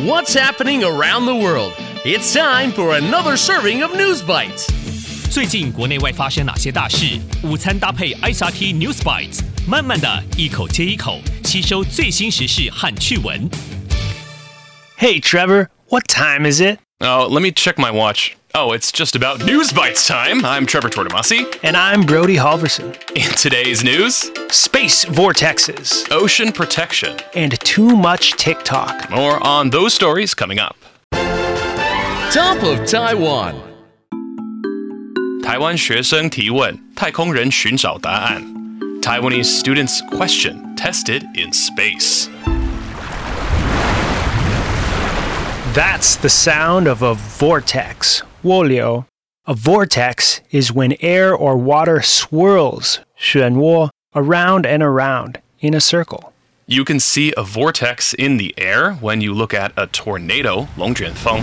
What's happening around the world? It's time for another serving of News Bites. 最近国内外发生哪些大事？午餐搭配 ICRT News Bites，慢慢的一口接一口吸收最新时事和趣闻。Hey Trevor, what time is it? Oh, let me check my watch. Oh, it's just about News Bites time. I'm Trevor Tortomasi. And I'm Brody Halverson. In today's news, Space vortexes ocean protection. and too much TikTok. More on those stories coming up. Top of Taiwan. 台湾学生提问，太空人寻找答案。Taiwanese students question tested in space. That's the sound of a vortex. 涡流. A vortex is when air or water swirls 漩涡 around and around in a circle. You can see a vortex in the air when you look at a tornado, 龙卷风.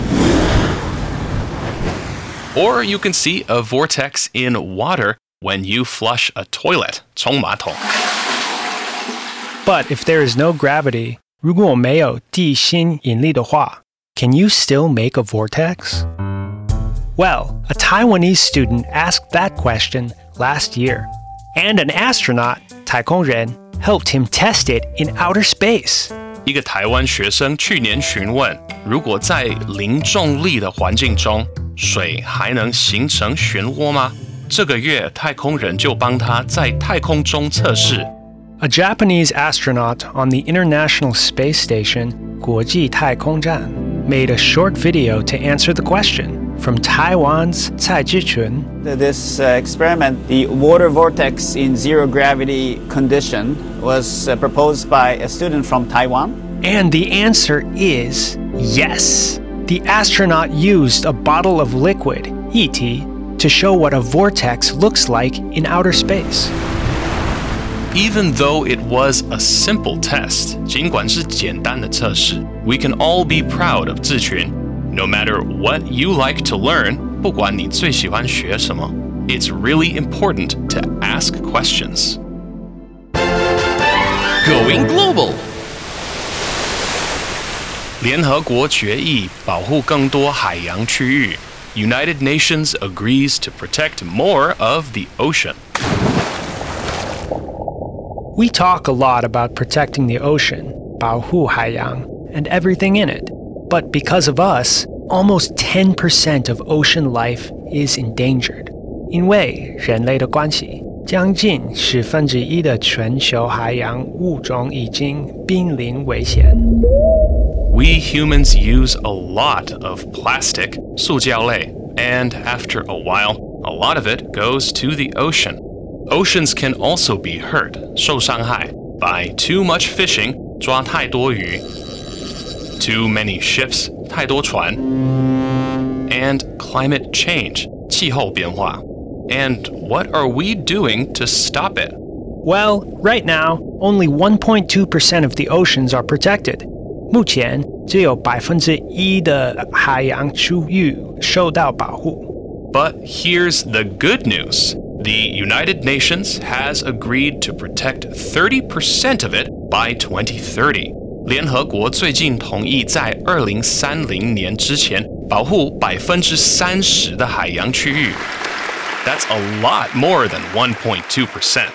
Or you can see a vortex in water when you flush a toilet, 冲马桶. But if there is no gravity, 如果没有地心引力的话, can you still make a vortex? Well, a Taiwanese student asked that question last year, and an astronaut, 太空人, helped him test it in outer space. 一个台湾学生去年询问，如果在零重力的环境中，水还能形成漩涡吗？这个月，太空人就帮他在太空中测试。 A Japanese astronaut on the International Space Station, 国际太空站, made a short video to answer the question from Taiwan's Tsai chun This uh, experiment, the water vortex in zero gravity condition, was uh, proposed by a student from Taiwan. And the answer is yes. The astronaut used a bottle of liquid, ET, to show what a vortex looks like in outer space. Even though it was a simple test, we can all be proud of Chih-chun No matter what you like to learn，不管你最喜欢学什么，it's really important to ask questions. Going global. 联合国决议保护更多海洋区域。United Nations agrees to protect more of the ocean. We talk a lot about protecting the ocean, 保护海洋, and everything in it. But because of us, almost 10% of ocean life is endangered. 因为人类的关系，将近十分之一的全球海洋物种已经濒临危险。 We humans use a lot of plastic, 塑胶类, and after a while, a lot of it goes to the ocean. Oceans can also be hurt, 受伤害 by too much fishing, 抓太多鱼, too many ships, 太多船, and climate change, 气候变化. And what are we doing to stop it? Well, right now, only 1.2% of the oceans are protected. 目前只有百分之一的海洋区域受到保护。 But here's the good news. The United Nations has agreed to protect 30% of it by 2030. 联合国最近同意在2030年之前保护百分之三十的海洋区域。That's a lot more than 1.2%.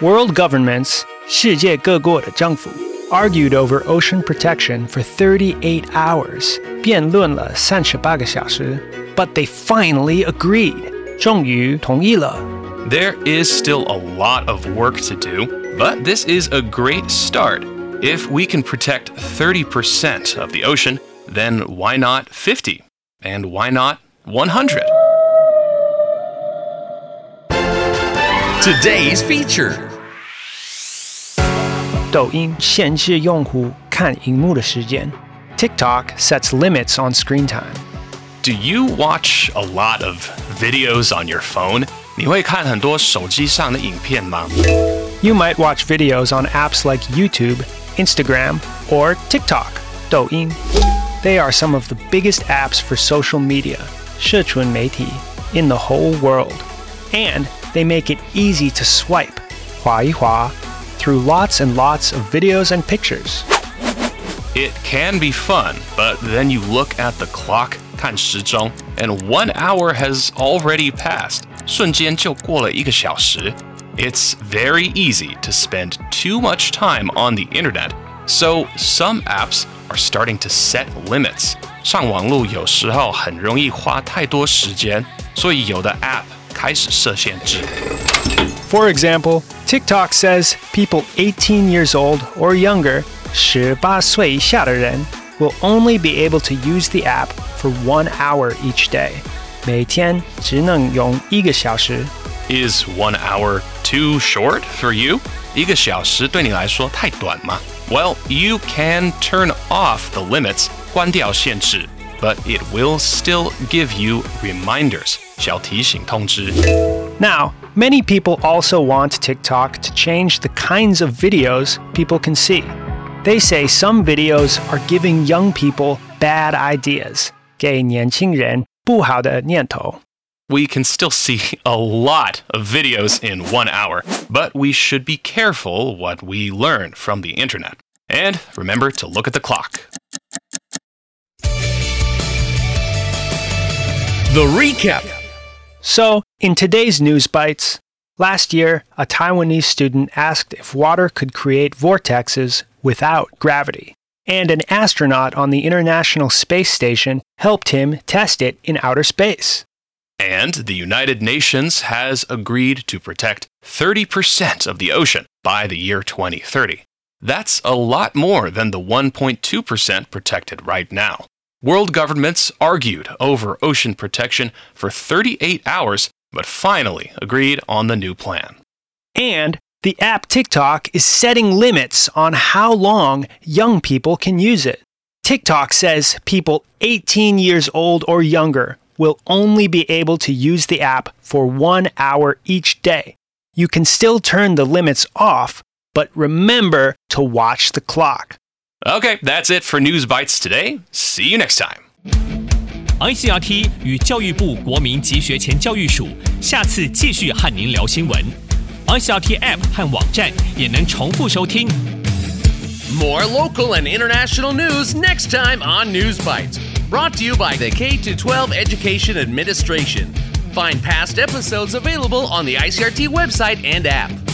World governments, 世界各国的政府 argued over ocean protection for 38 hours, 辩论了38个小时, but they finally agreed. 终于同意了。 There is still a lot of work to do, but this is a great start. If we can protect 30% of the ocean, then why not 50? And why not 100? Today's feature. 抖音限制用户看荧幕的时间。TikTok sets limits on screen time. Do you watch a lot of videos on your phone? 你会看很多手机上的影片吗？ You might watch videos on apps like YouTube, Instagram, or TikTok, 抖音. They are some of the biggest apps for social media, 社群媒体, in the whole world. And they make it easy to swipe, 滑一滑, through lots and lots of videos and pictures. It can be fun, but then you look at the clock, 看时钟, and one hour has already passed. 瞬间就过了一个小时. It's very easy to spend too much time on the internet, so some apps are starting to set limits. 上网路有时候很容易花太多时间，所以有的 app 开始设限制。 For example, TikTok says people 18 years old or younger 18岁以下的人 will only be able to use the app for one hour each day. 每天只能用一个小时。 Is one hour too short for you? 一个小时对你来说太短吗? Well, you can turn off the limits, 关掉限制, but it will still give you reminders, 小提醒通知. Now, many people also want TikTok to change the kinds of videos people can see. They say some videos are giving young people bad ideas. 给年轻人不好的念头。 We can still see a lot of videos in one hour, but we should be careful what we learn from the internet. And remember to look at the clock. The recap. So, in today's News Bites, last year, a Taiwanese student asked if water could create vortexes without gravity. And an astronaut on the International Space Station helped him test it in outer space. And the United Nations has agreed to protect 30% of the ocean by the year 2030. That's a lot more than the 1.2% protected right now. World governments argued over ocean protection for 38 hours, but finally agreed on the new plan. And the app TikTok is setting limits on how long young people can use it. TikTok says people 18 years old or younger will only be able to use the app for one hour each day. You can still turn the limits off, but remember to watch the clock. Okay, that's it for News Bites today. See you next time. ICRT 与教育部国民及学前教育署下次继续和您聊新闻。ICRT App 和网站也能重复收听。 More local and international news next time on News Bites. Brought to you by the K 12 Education Administration. Find past episodes available on the ICRT website and app.